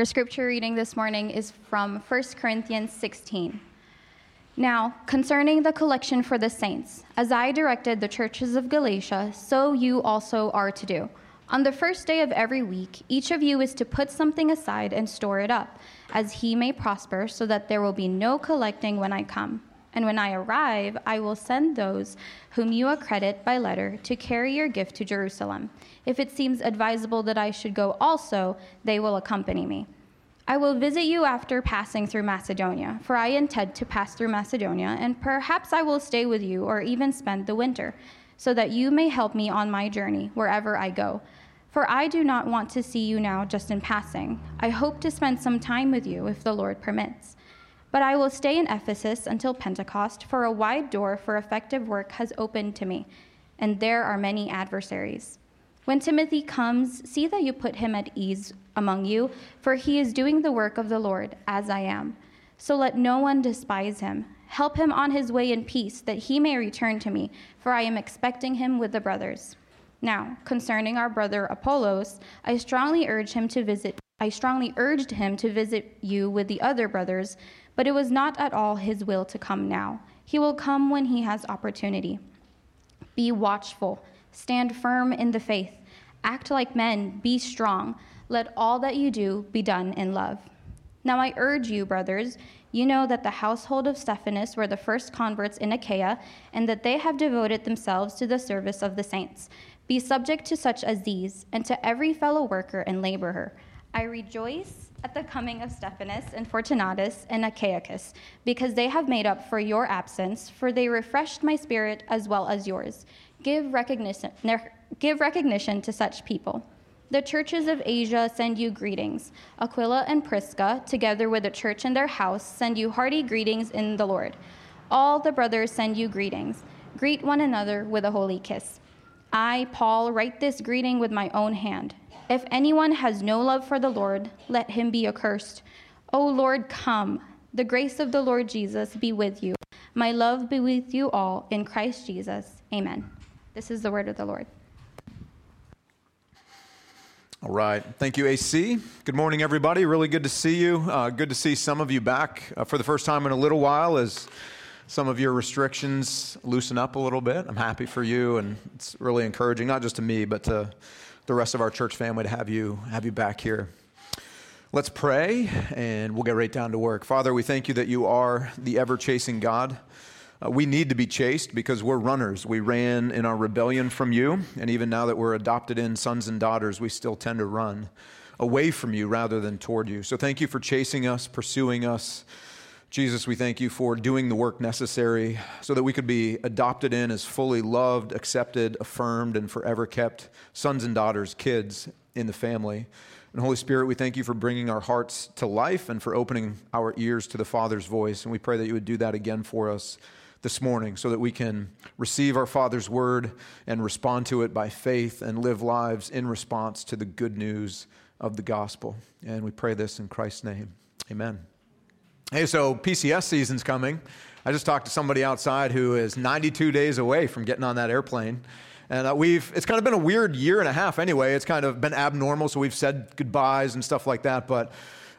Our, scripture reading this morning is from 1 Corinthians 16. Now, concerning the collection for the saints, as I directed the churches of Galatia, so you also are to do. On the first day of every week, each of you is to put something aside and store it up, as he may prosper, so that there will be no collecting when I come. And when I arrive, I will send those whom you accredit by letter to carry your gift to Jerusalem. If it seems advisable that I should go also, they will accompany me. I will visit you after passing through Macedonia, for I intend to pass through Macedonia, and perhaps I will stay with you or even spend the winter, so that you may help me on my journey wherever I go. For I do not want to see you now just in passing. I hope to spend some time with you if the Lord permits. But I will stay in Ephesus until Pentecost, for a wide door for effective work has opened to me, and there are many adversaries. When Timothy comes, see that you put him at ease among you, for he is doing the work of the Lord, as I am. So let no one despise him. Help him on his way in peace, that he may return to me, for I am expecting him with the brothers. Now, concerning our brother Apollos, I strongly urge him to visit I strongly urged him to visit you with the other brothers but it was not at all his will to come now. He will come when he has opportunity. Be watchful, stand firm in the faith, act like men, be strong. Let all that you do be done in love. Now I urge you, brothers, you know that the household of Stephanas were the first converts in Achaia, and that they have devoted themselves to the service of the saints. Be subject to such as these, and to every fellow worker and laborer. I rejoice at the coming of Stephanas and Fortunatus and Achaicus, because they have made up for your absence, for they refreshed my spirit as well as yours. Give recognition, give recognition to such people. The churches of Asia send you greetings. Aquila and Prisca, together with the church in their house, send you hearty greetings in the Lord. All the brothers send you greetings. Greet one another with a holy kiss. I, Paul, write this greeting with my own hand. If anyone has no love for the Lord, let him be accursed. O Lord, come. The grace of the Lord Jesus be with you. My love be with you all in Christ Jesus. Amen. This is the word of the Lord. All right. Thank you, AC. Good morning, everybody. Really good to see you. Uh, good to see some of you back uh, for the first time in a little while as some of your restrictions loosen up a little bit. I'm happy for you, and it's really encouraging, not just to me, but to the rest of our church family to have you have you back here. Let's pray and we'll get right down to work. Father, we thank you that you are the ever chasing God. Uh, we need to be chased because we're runners. We ran in our rebellion from you, and even now that we're adopted in sons and daughters, we still tend to run away from you rather than toward you. So thank you for chasing us, pursuing us. Jesus, we thank you for doing the work necessary so that we could be adopted in as fully loved, accepted, affirmed, and forever kept sons and daughters, kids in the family. And Holy Spirit, we thank you for bringing our hearts to life and for opening our ears to the Father's voice. And we pray that you would do that again for us this morning so that we can receive our Father's word and respond to it by faith and live lives in response to the good news of the gospel. And we pray this in Christ's name. Amen. Hey, so PCS season's coming. I just talked to somebody outside who is 92 days away from getting on that airplane. And uh, we've, it's kind of been a weird year and a half anyway. It's kind of been abnormal, so we've said goodbyes and stuff like that. But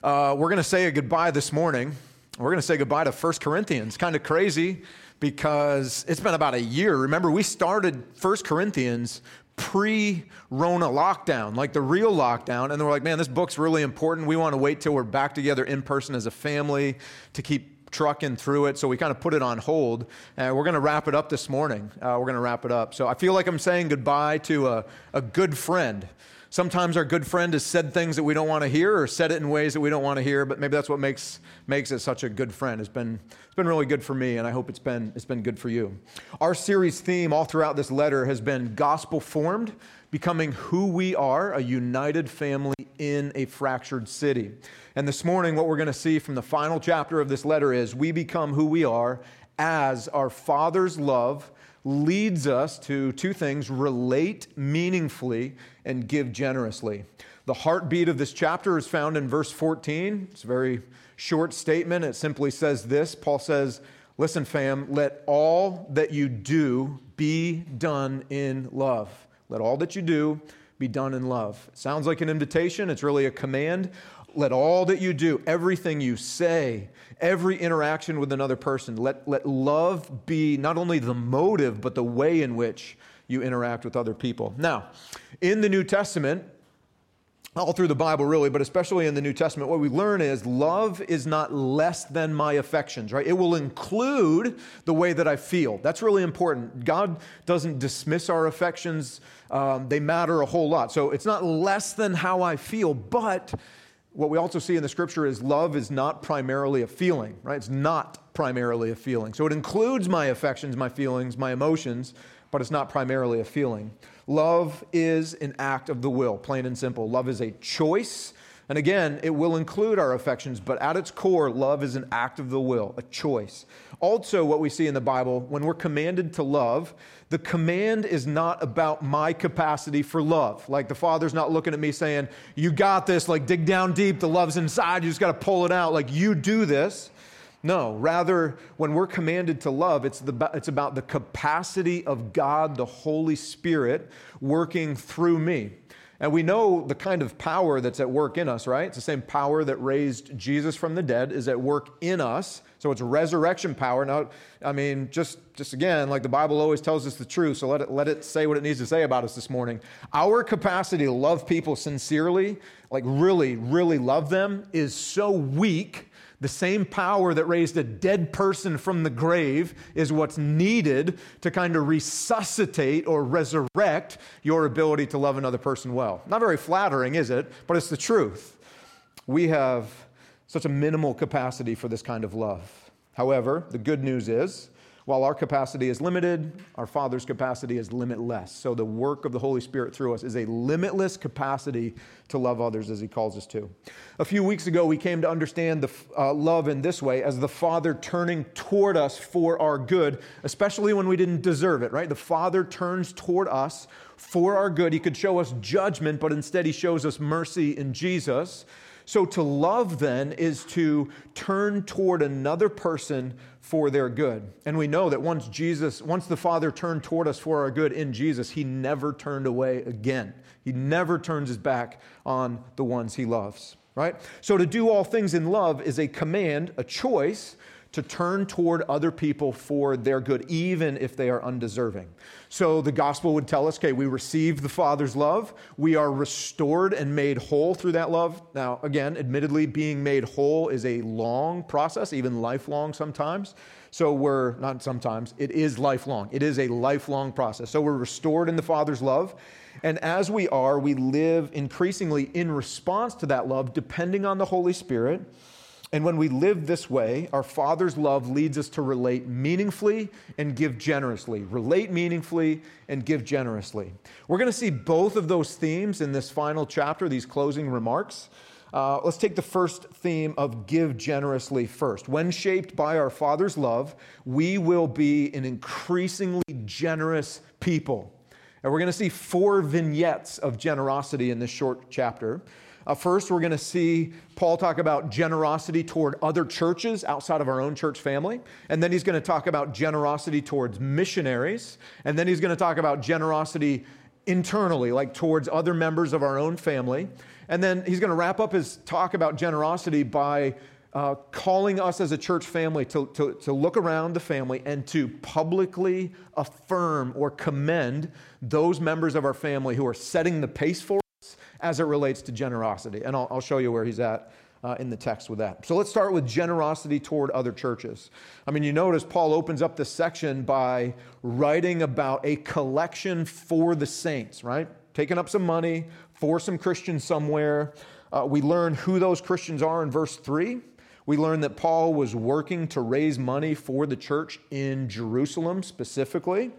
uh, we're going to say a goodbye this morning. We're going to say goodbye to 1 Corinthians. Kind of crazy because it's been about a year. Remember, we started 1 Corinthians pre Rona lockdown, like the real lockdown. And they were like, man, this book's really important. We want to wait till we're back together in person as a family to keep trucking through it. So we kind of put it on hold. And we're going to wrap it up this morning. Uh, we're going to wrap it up. So I feel like I'm saying goodbye to a, a good friend. Sometimes our good friend has said things that we don't want to hear or said it in ways that we don't want to hear, but maybe that's what makes, makes it such a good friend. It's been, it's been really good for me, and I hope it's been, it's been good for you. Our series theme all throughout this letter has been gospel formed, becoming who we are, a united family in a fractured city. And this morning, what we're going to see from the final chapter of this letter is we become who we are as our Father's love leads us to two things relate meaningfully and give generously. The heartbeat of this chapter is found in verse 14. It's a very short statement. It simply says this Paul says, Listen, fam, let all that you do be done in love. Let all that you do be done in love. It sounds like an invitation, it's really a command. Let all that you do, everything you say, every interaction with another person, let, let love be not only the motive, but the way in which you interact with other people. Now, in the New Testament, all through the Bible, really, but especially in the New Testament, what we learn is love is not less than my affections, right? It will include the way that I feel. That's really important. God doesn't dismiss our affections, um, they matter a whole lot. So it's not less than how I feel, but what we also see in the scripture is love is not primarily a feeling, right? It's not primarily a feeling. So it includes my affections, my feelings, my emotions, but it's not primarily a feeling. Love is an act of the will, plain and simple. Love is a choice. And again, it will include our affections, but at its core, love is an act of the will, a choice. Also, what we see in the Bible, when we're commanded to love, the command is not about my capacity for love. Like the Father's not looking at me saying, You got this, like dig down deep, the love's inside, you just got to pull it out, like you do this. No, rather, when we're commanded to love, it's, the, it's about the capacity of God, the Holy Spirit, working through me. And we know the kind of power that's at work in us, right? It's the same power that raised Jesus from the dead is at work in us. So it's resurrection power. Now, I mean, just, just again, like the Bible always tells us the truth, so let it, let it say what it needs to say about us this morning. Our capacity to love people sincerely, like really, really love them, is so weak the same power that raised a dead person from the grave is what's needed to kind of resuscitate or resurrect your ability to love another person well. Not very flattering, is it? But it's the truth. We have such a minimal capacity for this kind of love. However, the good news is while our capacity is limited, our Father's capacity is limitless. So the work of the Holy Spirit through us is a limitless capacity to love others as He calls us to. A few weeks ago, we came to understand the uh, love in this way as the Father turning toward us for our good, especially when we didn't deserve it, right? The Father turns toward us for our good. He could show us judgment, but instead He shows us mercy in Jesus. So to love then is to turn toward another person for their good. And we know that once Jesus, once the Father turned toward us for our good in Jesus, he never turned away again. He never turns his back on the ones he loves, right? So to do all things in love is a command, a choice to turn toward other people for their good, even if they are undeserving. So the gospel would tell us okay, we receive the Father's love, we are restored and made whole through that love. Now, again, admittedly, being made whole is a long process, even lifelong sometimes. So we're not sometimes, it is lifelong. It is a lifelong process. So we're restored in the Father's love. And as we are, we live increasingly in response to that love, depending on the Holy Spirit and when we live this way, our Father's love leads us to relate meaningfully and give generously. Relate meaningfully and give generously. We're going to see both of those themes in this final chapter, these closing remarks. Uh, let's take the first theme of give generously first. When shaped by our Father's love, we will be an increasingly generous people. And we're going to see four vignettes of generosity in this short chapter. Uh, first, we're going to see Paul talk about generosity toward other churches outside of our own church family. And then he's going to talk about generosity towards missionaries. And then he's going to talk about generosity internally, like towards other members of our own family. And then he's going to wrap up his talk about generosity by uh, calling us as a church family to, to, to look around the family and to publicly affirm or commend those members of our family who are setting the pace for as it relates to generosity. And I'll, I'll show you where he's at uh, in the text with that. So let's start with generosity toward other churches. I mean, you notice Paul opens up this section by writing about a collection for the saints, right? Taking up some money for some Christians somewhere. Uh, we learn who those Christians are in verse 3. We learn that Paul was working to raise money for the church in Jerusalem specifically.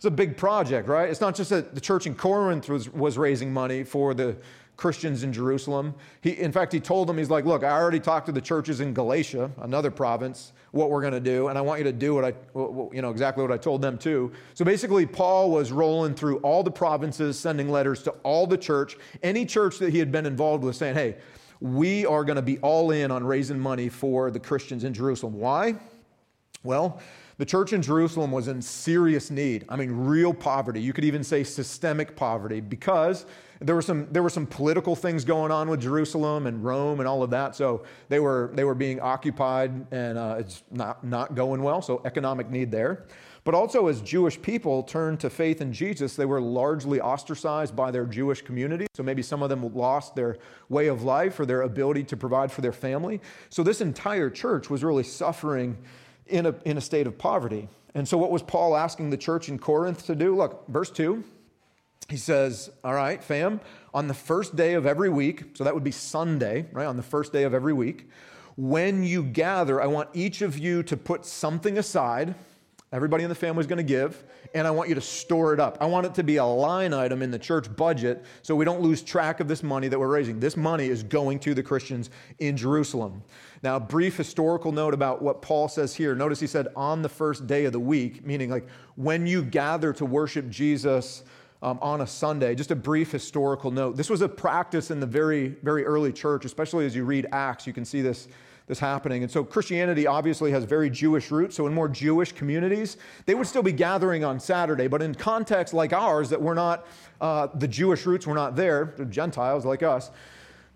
It's a big project, right? It's not just that the church in Corinth was, was raising money for the Christians in Jerusalem. He, in fact, he told them, he's like, look, I already talked to the churches in Galatia, another province, what we're going to do, and I want you to do what I, you know, exactly what I told them too. So basically, Paul was rolling through all the provinces, sending letters to all the church, any church that he had been involved with, saying, hey, we are going to be all in on raising money for the Christians in Jerusalem. Why? Well, The church in Jerusalem was in serious need. I mean, real poverty. You could even say systemic poverty because there were some, there were some political things going on with Jerusalem and Rome and all of that. So they were, they were being occupied and uh, it's not, not going well. So economic need there. But also, as Jewish people turned to faith in Jesus, they were largely ostracized by their Jewish community. So maybe some of them lost their way of life or their ability to provide for their family. So this entire church was really suffering in a, in a state of poverty. And so, what was Paul asking the church in Corinth to do? Look, verse 2, he says, All right, fam, on the first day of every week, so that would be Sunday, right? On the first day of every week, when you gather, I want each of you to put something aside. Everybody in the family is going to give, and I want you to store it up. I want it to be a line item in the church budget so we don't lose track of this money that we're raising. This money is going to the Christians in Jerusalem. Now, a brief historical note about what Paul says here. Notice he said on the first day of the week, meaning like when you gather to worship Jesus um, on a Sunday. Just a brief historical note. This was a practice in the very, very early church, especially as you read Acts, you can see this this happening. And so Christianity obviously has very Jewish roots. So in more Jewish communities, they would still be gathering on Saturday. But in contexts like ours, that we're not, uh, the Jewish roots were not there, the Gentiles like us,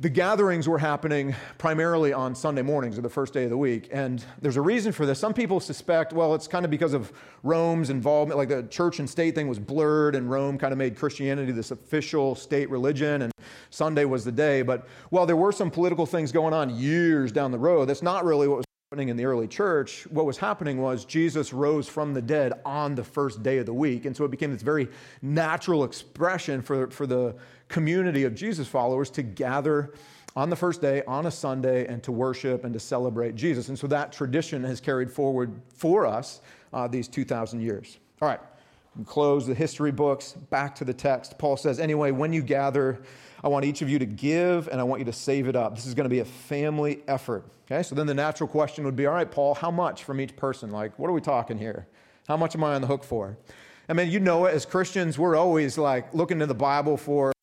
the gatherings were happening primarily on Sunday mornings or the first day of the week. And there's a reason for this. Some people suspect, well, it's kind of because of Rome's involvement, like the church and state thing was blurred, and Rome kind of made Christianity this official state religion, and Sunday was the day. But while there were some political things going on years down the road, that's not really what was happening in the early church. What was happening was Jesus rose from the dead on the first day of the week. And so it became this very natural expression for, for the community of Jesus followers to gather on the first day, on a Sunday, and to worship and to celebrate Jesus. And so that tradition has carried forward for us uh, these 2,000 years. All right, close the history books, back to the text. Paul says, anyway, when you gather, I want each of you to give and I want you to save it up. This is going to be a family effort. Okay, so then the natural question would be, all right, Paul, how much from each person? Like, what are we talking here? How much am I on the hook for? I mean, you know it, as Christians, we're always like looking to the Bible for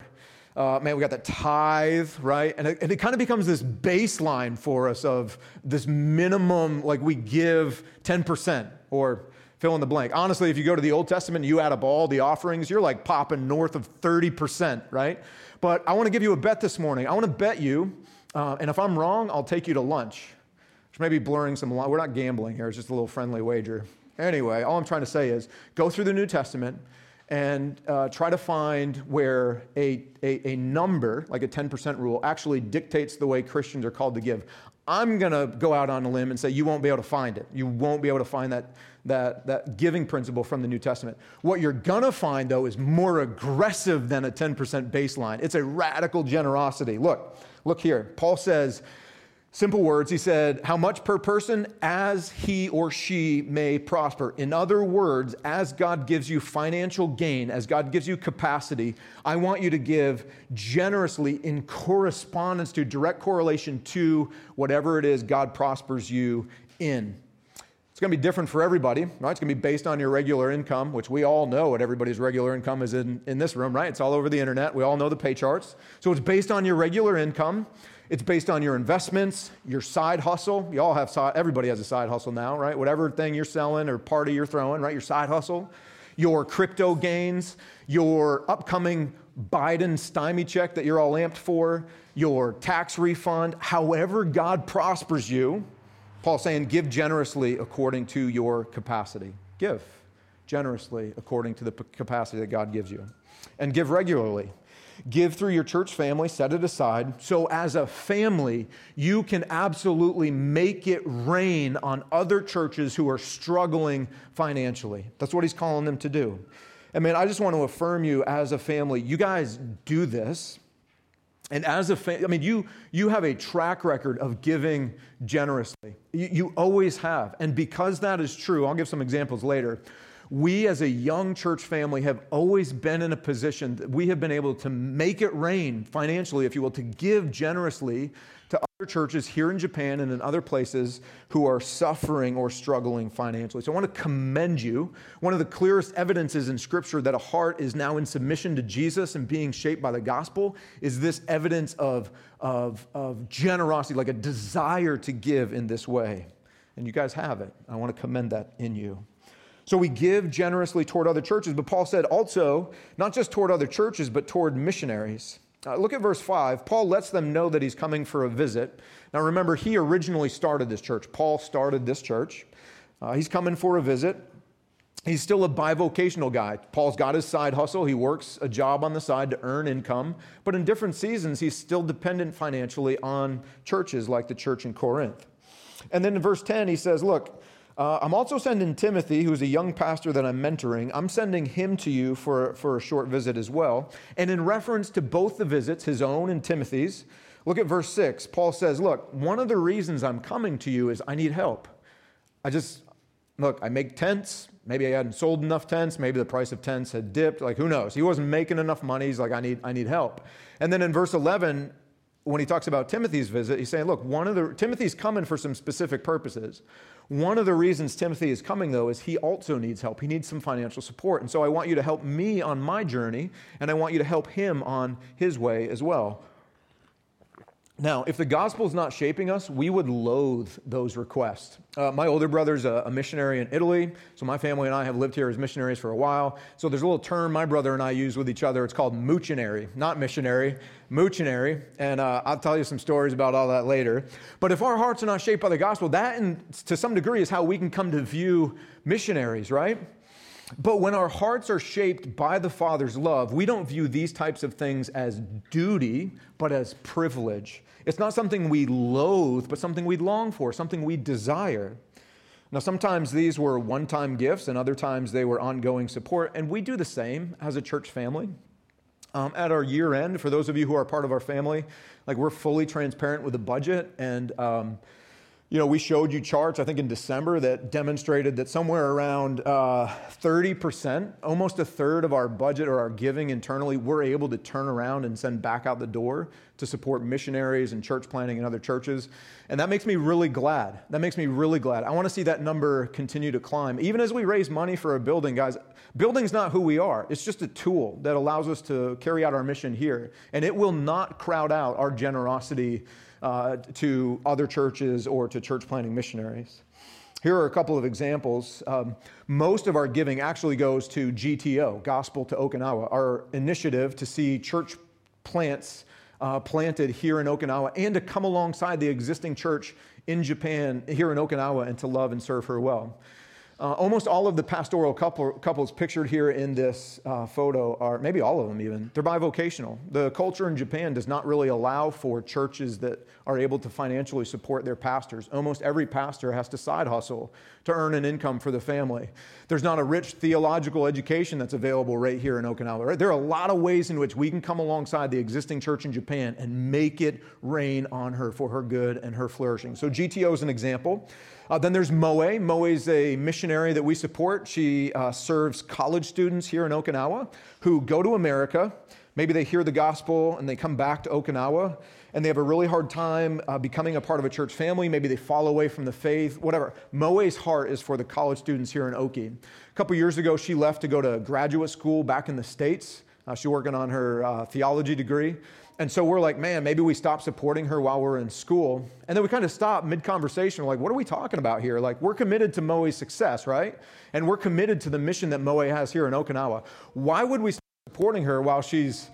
uh, man, we got the tithe, right? And it, and it kind of becomes this baseline for us of this minimum, like we give 10% or fill in the blank. Honestly, if you go to the Old Testament and you add up all the offerings, you're like popping north of 30%, right? But I want to give you a bet this morning. I want to bet you, uh, and if I'm wrong, I'll take you to lunch. Which may be blurring some line. We're not gambling here, it's just a little friendly wager. Anyway, all I'm trying to say is go through the New Testament and uh, try to find where a, a, a, number, like a 10% rule, actually dictates the way Christians are called to give. I'm going to go out on a limb and say you won't be able to find it. You won't be able to find that, that, that giving principle from the New Testament. What you're going to find, though, is more aggressive than a 10% baseline. It's a radical generosity. Look, look here. Paul says, Simple words, he said, How much per person? As he or she may prosper. In other words, as God gives you financial gain, as God gives you capacity, I want you to give generously in correspondence to, direct correlation to whatever it is God prospers you in. It's going to be different for everybody, right? It's going to be based on your regular income, which we all know what everybody's regular income is in, in this room, right? It's all over the internet. We all know the pay charts. So it's based on your regular income. It's based on your investments, your side hustle. You all have side, everybody has a side hustle now, right? Whatever thing you're selling or party you're throwing, right? Your side hustle, your crypto gains, your upcoming Biden stymie check that you're all amped for, your tax refund, however God prospers you. Paul's saying, give generously according to your capacity. Give generously according to the capacity that God gives you. And give regularly. Give through your church family, set it aside. So, as a family, you can absolutely make it rain on other churches who are struggling financially. That's what he's calling them to do. And man, I just want to affirm you as a family. You guys do this. And as a family, I mean, you, you have a track record of giving generously. You, you always have. And because that is true, I'll give some examples later we as a young church family have always been in a position that we have been able to make it rain financially, if you will, to give generously to other churches here in Japan and in other places who are suffering or struggling financially. So I want to commend you. One of the clearest evidences in Scripture that a heart is now in submission to Jesus and being shaped by the gospel is this evidence of, of, of generosity, like a desire to give in this way. And you guys have it. I want to commend that in you. So we give generously toward other churches, but Paul said also, not just toward other churches, but toward missionaries. Uh, look at verse 5. Paul lets them know that he's coming for a visit. Now remember, he originally started this church. Paul started this church. Uh, he's coming for a visit. He's still a bivocational guy. Paul's got his side hustle. He works a job on the side to earn income. But in different seasons, he's still dependent financially on churches like the church in Corinth. And then in verse 10, he says, Look, uh, I'm also sending Timothy, who's a young pastor that I'm mentoring. I'm sending him to you for, for a short visit as well. And in reference to both the visits, his own and Timothy's, look at verse 6. Paul says, Look, one of the reasons I'm coming to you is I need help. I just, look, I make tents. Maybe I hadn't sold enough tents. Maybe the price of tents had dipped. Like, who knows? He wasn't making enough money. He's like, I need, I need help. And then in verse 11, when he talks about Timothy's visit, he's saying, look, one of the Timothy's coming for some specific purposes. One of the reasons Timothy is coming, though, is he also needs help. He needs some financial support. And so I want you to help me on my journey, and I want you to help him on his way as well. Now, if the gospel is not shaping us, we would loathe those requests. Uh, my older brother's a, a, missionary in Italy, so my family and I have lived here as missionaries for a while. So there's a little term my brother and I use with each other. It's called moochinary, not missionary, moochinary. And uh, I'll tell you some stories about all that later. But if our hearts are not shaped by the gospel, that, in, to some degree, is how we can come to view missionaries, right? But when our hearts are shaped by the Father's love, we don't view these types of things as duty, but as privilege. It's not something we loathe, but something we long for, something we desire. Now, sometimes these were one time gifts, and other times they were ongoing support, and we do the same as a church family. Um, at our year end, for those of you who are part of our family, like we're fully transparent with the budget, and um, you know, we showed you charts, I think in December, that demonstrated that somewhere around uh, 30%, almost a third of our budget or our giving internally, we're able to turn around and send back out the door to support missionaries and church planting in other churches. And that makes me really glad. That makes me really glad. I want to see that number continue to climb. Even as we raise money for a building, guys, building's not who we are. It's just a tool that allows us to carry out our mission here. And it will not crowd out our generosity uh, to other churches or to church planting missionaries. Here are a couple of examples. Um, most of our giving actually goes to GTO, Gospel to Okinawa, our initiative to see church plants uh, planted here in Okinawa and to come alongside the existing church in Japan, here in Okinawa, and to love and serve her well. Uh, almost all of the pastoral couple, couples pictured here in this uh, photo are, maybe all of them even, they're bivocational. The culture in Japan does not really allow for churches that are able to financially support their pastors. Almost every pastor has to side hustle to earn an income for the family. There's not a rich theological education that's available right here in Okinawa. Right? There are a lot of ways in which we can come alongside the existing church in Japan and make it rain on her for her good and her flourishing. So GTO is an example. Uh, then there's Moe. Moe is a missionary that we support. She uh, serves college students here in Okinawa who go to America. Maybe they hear the gospel and they come back to Okinawa and they have a really hard time uh, becoming a part of a church family. Maybe they fall away from the faith, whatever. Moe's heart is for the college students here in Oki. A couple years ago, she left to go to graduate school back in the States. Uh, she's working on her uh, theology degree. And so we're like, man, maybe we stop supporting her while we're in school. And then we kind of stop mid conversation. We're like, what are we talking about here? Like, we're committed to Moe's success, right? And we're committed to the mission that Moe has here in Okinawa. Why would we stop supporting her while she's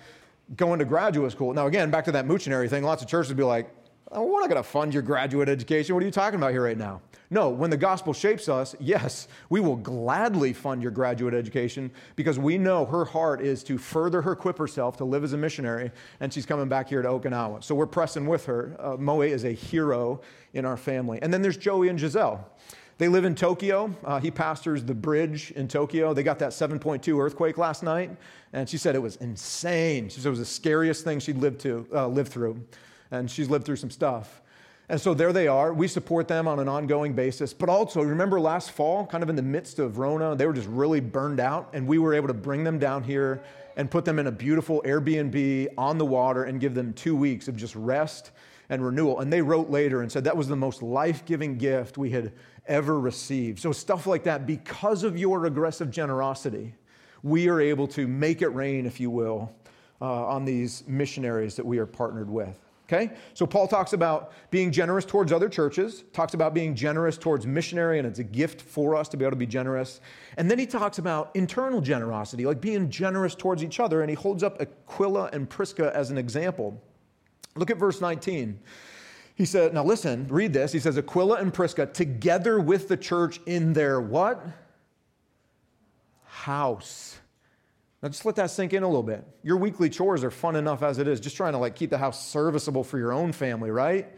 going to graduate school. Now, again, back to that moochinary thing, lots of churches would be like, we're not going to fund your graduate education. What are you talking about here right now? No, when the gospel shapes us, yes, we will gladly fund your graduate education because we know her heart is to further her equip herself to live as a missionary, and she's coming back here to Okinawa. So we're pressing with her. Uh, Moe is a hero in our family. And then there's Joey and Giselle. They live in Tokyo. Uh, he pastors the bridge in Tokyo. They got that 7.2 earthquake last night, and she said it was insane. She said it was the scariest thing she'd lived, to, uh, lived through, and she's lived through some stuff. And so there they are. We support them on an ongoing basis. But also, remember last fall, kind of in the midst of Rona, they were just really burned out, and we were able to bring them down here and put them in a beautiful Airbnb on the water and give them two weeks of just rest and renewal. And they wrote later and said that was the most life giving gift we had ever received. So, stuff like that, because of your aggressive generosity, we are able to make it rain, if you will, uh, on these missionaries that we are partnered with. Okay? So Paul talks about being generous towards other churches, talks about being generous towards missionary, and it's a gift for us to be able to be generous. And then he talks about internal generosity, like being generous towards each other, and he holds up Aquila and Prisca as an example. Look at verse 19. He said, now listen, read this. He says, Aquila and Prisca, together with the church in their what? House. Now just let that sink in a little bit. Your weekly chores are fun enough as it is, just trying to like keep the house serviceable for your own family, right?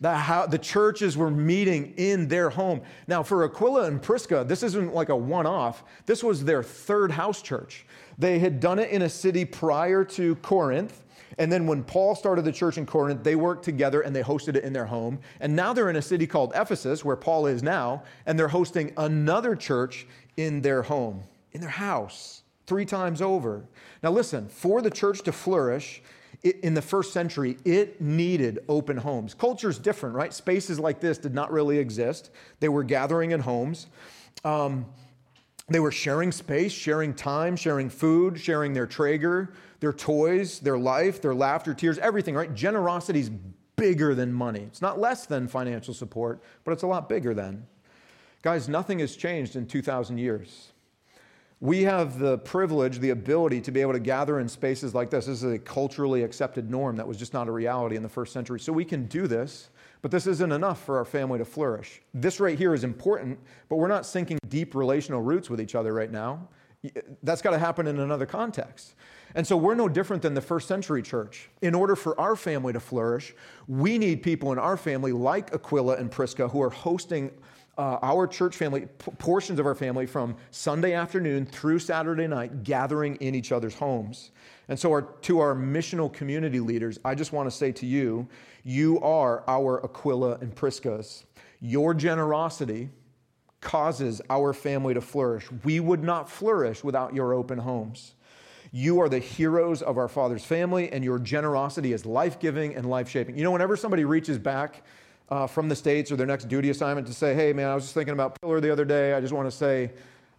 The, how, the churches were meeting in their home. Now, for Aquila and Prisca, this isn't like a one off. This was their third house church. They had done it in a city prior to Corinth. And then when Paul started the church in Corinth, they worked together and they hosted it in their home. And now they're in a city called Ephesus, where Paul is now, and they're hosting another church in their home, in their house three times over. Now, listen, for the church to flourish, in the first century, it needed open homes. Culture's different, right? Spaces like this did not really exist. They were gathering in homes. Um, they were sharing space, sharing time, sharing food, sharing their Traeger, their toys, their life, their laughter, tears, everything, right? Generosity's bigger than money. It's not less than financial support, but it's a lot bigger than. Guys, nothing has changed in 2,000 years. We have the privilege, the ability to be able to gather in spaces like this. This is a culturally accepted norm that was just not a reality in the first century. So we can do this, but this isn't enough for our family to flourish. This right here is important, but we're not sinking deep relational roots with each other right now. That's got to happen in another context. And so we're no different than the first century church. In order for our family to flourish, we need people in our family like Aquila and Prisca who are hosting uh, our church family, p- portions of our family from Sunday afternoon through Saturday night, gathering in each other's homes. And so, our, to our missional community leaders, I just want to say to you, you are our Aquila and Priscas. Your generosity causes our family to flourish. We would not flourish without your open homes. You are the heroes of our Father's family, and your generosity is life giving and life shaping. You know, whenever somebody reaches back uh, from the States or their next duty assignment to say, hey, man, I was just thinking about Pillar the other day. I just want to say,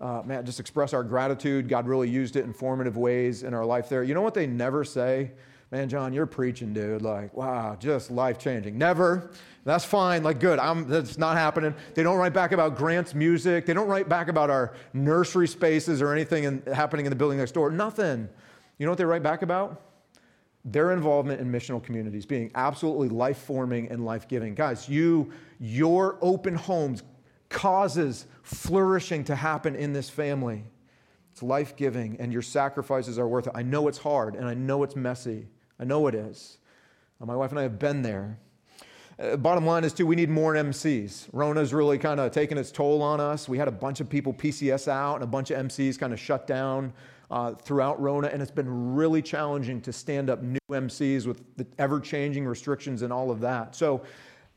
uh, man, just express our gratitude. God really used it in formative ways in our life there. You know what they never say? Man, John, you're preaching, dude. Like, wow, just life changing. Never. That's fine. Like, good. I'm, that's not happening. They don't write back about Grant's music. They don't write back about our nursery spaces or anything in, happening in the building next door. Nothing. You know what they write back about? Their involvement in missional communities being absolutely life forming and life giving. Guys, you, your open homes causes flourishing to happen in this family. It's life giving, and your sacrifices are worth it. I know it's hard, and I know it's messy. I know it is. Uh, my wife and I have been there. Uh, bottom line is, too, we need more MCs. Rona's really kind of taken its toll on us. We had a bunch of people PCS out, and a bunch of MCs kind of shut down uh, throughout Rona, and it's been really challenging to stand up new MCs with the ever changing restrictions and all of that. So,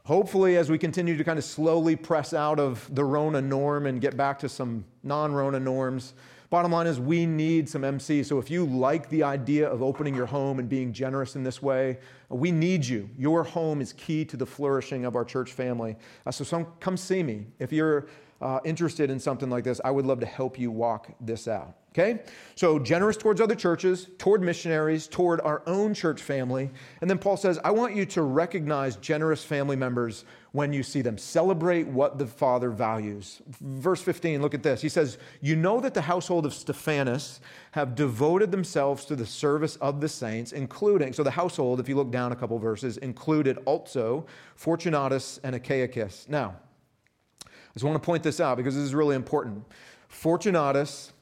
hopefully, as we continue to kind of slowly press out of the Rona norm and get back to some non Rona norms, bottom line is we need some MCs. So, if you like the idea of opening your home and being generous in this way, we need you. Your home is key to the flourishing of our church family. Uh, so, some, come see me. If you're uh, interested in something like this, I would love to help you walk this out. Okay? So, generous towards other churches, toward missionaries, toward our own church family. And then Paul says, I want you to recognize generous family members when you see them. Celebrate what the Father values. Verse 15, look at this. He says, You know that the household of Stephanas have devoted themselves to the service of the saints, including, so the household, if you look down a couple verses, included also Fortunatus and Achaicus. Now, I just want to point this out because this is really important. Fortunatus,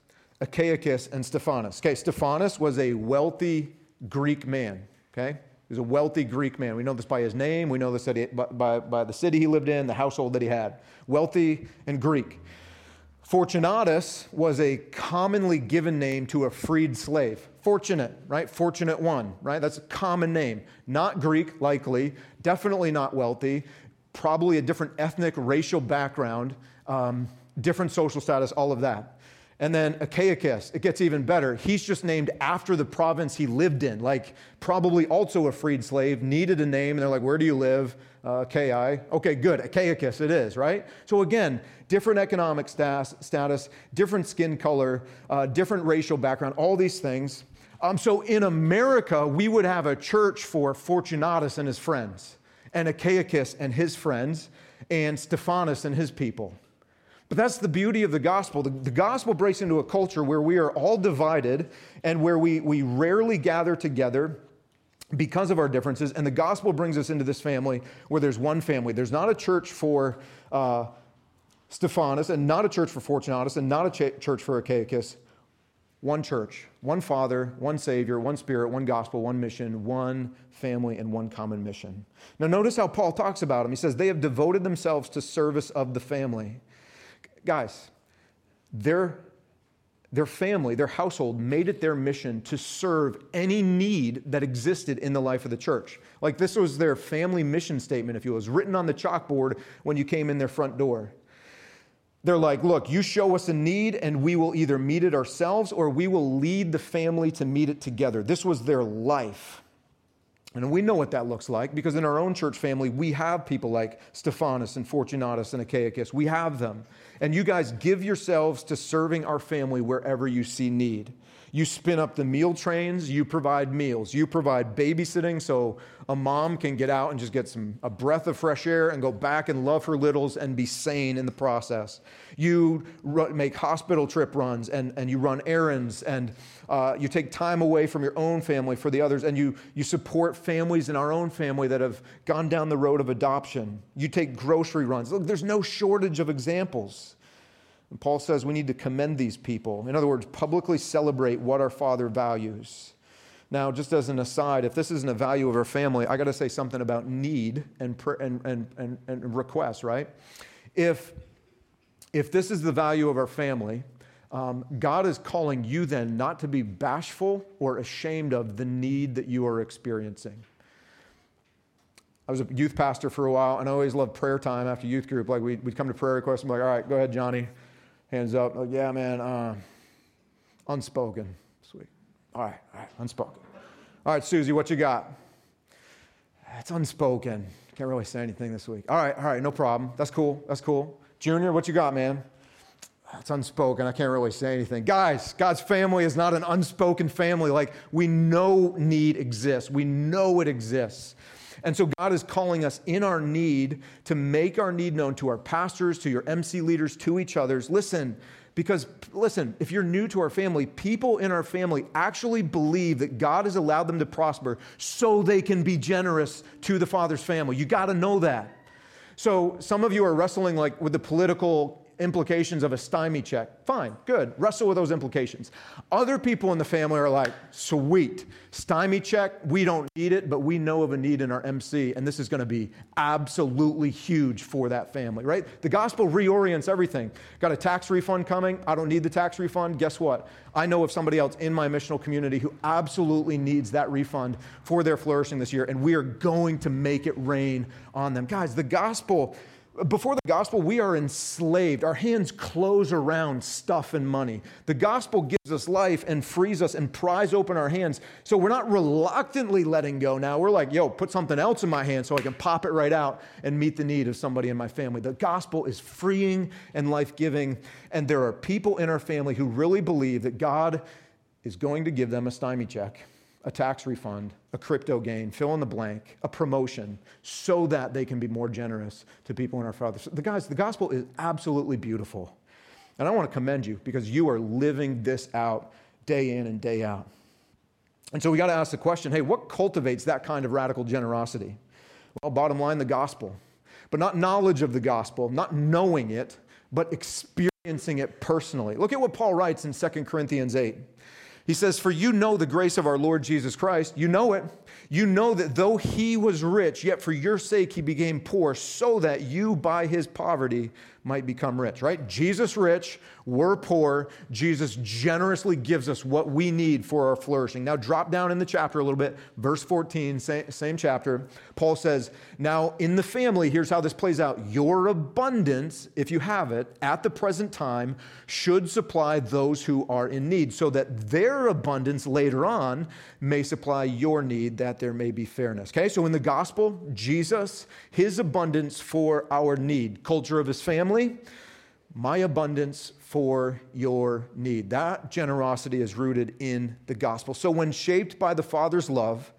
Achaicus, and Stephanas. Okay, Stephanas was a wealthy Greek man. Okay, he was a wealthy Greek man. We know this by his name. We know this by, by, by the city he lived in, the household that he had. Wealthy and Greek. Fortunatus was a commonly given name to a freed slave. Fortunate, right? Fortunate one, right? That's a common name. Not Greek, likely. Definitely not wealthy. Probably a different ethnic, racial background, um, different social status, all of that. And then Achaicus, it gets even better. He's just named after the province he lived in, like probably also a freed slave, needed a name. And they're like, Where do you live? Uh, Achaia. Okay, good. Achaicus it is, right? So again, different economic status, status different skin color, uh, different racial background, all these things. Um, so in America, we would have a church for Fortunatus and his friends, and Achaicus and his friends, and Stephanas and his people. But that's the beauty of the gospel. The, the, gospel breaks into a culture where we are all divided and where we, we rarely gather together because of our differences. And the gospel brings us into this family where there's one family. There's not a church for uh, Stephanas, and not a church for Fortunatus, and not a ch- church for Achaicus. One church, one Father, one Savior, one Spirit, one gospel, one mission, one family, and one common mission. Now, notice how Paul talks about them. He says, They have devoted themselves to service of the family. Guys, their, their family, their household made it their mission to serve any need that existed in the life of the church. Like this was their family mission statement, if you will. It was written on the chalkboard when you came in their front door. They're like, look, you show us a need, and we will either meet it ourselves or we will lead the family to meet it together. This was their life. And we know what that looks like because in our own church family, we have people like Stephanas and Fortunatus and Achaicus. We have them. And you guys give yourselves to serving our family wherever you see need. You spin up the meal trains, you provide meals, you provide babysitting so a mom can get out and just get some a breath of fresh air and go back and love her littles and be sane in the process. You make hospital trip runs and, and you run errands and uh, you take time away from your own family for the others and you, you support families in our own family that have gone down the road of adoption. You take grocery runs. Look, there's no shortage of examples. And Paul says we need to commend these people. In other words, publicly celebrate what our Father values. Now, just as an aside, if this isn't a value of our family, I got to say something about need and, and, and, and, and request, right? If, if this is the value of our family, um, God is calling you then not to be bashful or ashamed of the need that you are experiencing. I was a youth pastor for a while, and I always loved prayer time after youth group. Like we'd, we'd come to prayer requests, and be like, all right, go ahead, Johnny. Hands up. Like, yeah, man, uh, unspoken. Sweet. All right, all right, unspoken. All right, Susie, what you got? It's unspoken. Can't really say anything this week. All right, all right, no problem. That's cool. That's cool. Junior, what you got, man? It's unspoken. I can't really say anything. Guys, God's family is not an unspoken family. Like, we know need exists, we know it exists. And so God is calling us in our need to make our need known to our pastors, to your MC leaders, to each others. Listen, because listen, if you're new to our family, people in our family actually believe that God has allowed them to prosper so they can be generous to the Father's family. You got to know that. So some of you are wrestling like with the political implications of a stymie check. Fine, good. Wrestle with those implications. Other people in the family are like, sweet, stymie check, we don't need it, but we know of a need in our MC, and this is going to be absolutely huge for that family, right? The gospel reorients everything. Got a tax refund coming? I don't need the tax refund. Guess what? I know of somebody else in my missional community who absolutely needs that refund for their flourishing this year, and we are going to make it rain on them. Guys, the gospel before the gospel, we are enslaved. Our hands close around stuff and money. The gospel gives us life and frees us and pries open our hands. So we're not reluctantly letting go now. We're like, yo, put something else in my hand so I can pop it right out and meet the need of somebody in my family. The gospel is freeing and life giving. And there are people in our family who really believe that God is going to give them a stymie check a tax refund, a crypto gain, fill in the blank, a promotion, so that they can be more generous to people in our Father. The guys, the gospel is absolutely beautiful. And I want to commend you because you are living this out day in and day out. And so we got to ask the question hey, what cultivates that kind of radical generosity? Well, bottom line, the gospel. But not knowledge of the gospel, not knowing it, but experiencing it personally. Look at what Paul writes in 2 Corinthians 8. He says, For you know the grace of our Lord Jesus Christ. You know it. You know that though he was rich, yet for your sake he became poor, so that you by his poverty might become rich, right? Jesus rich, we're poor. Jesus generously gives us what we need for our flourishing. Now, drop down in the chapter a little bit, verse 14, same, chapter. Paul says, Now in the family, here's how this plays out your abundance, if you have it, at the present time, should supply those who are in need, so that their abundance later on may supply your need, that there may be fairness. Okay, so in the gospel, Jesus, his abundance for our need, culture of his family, my abundance for your need. That generosity is rooted in the gospel. So, when shaped by the Father's love,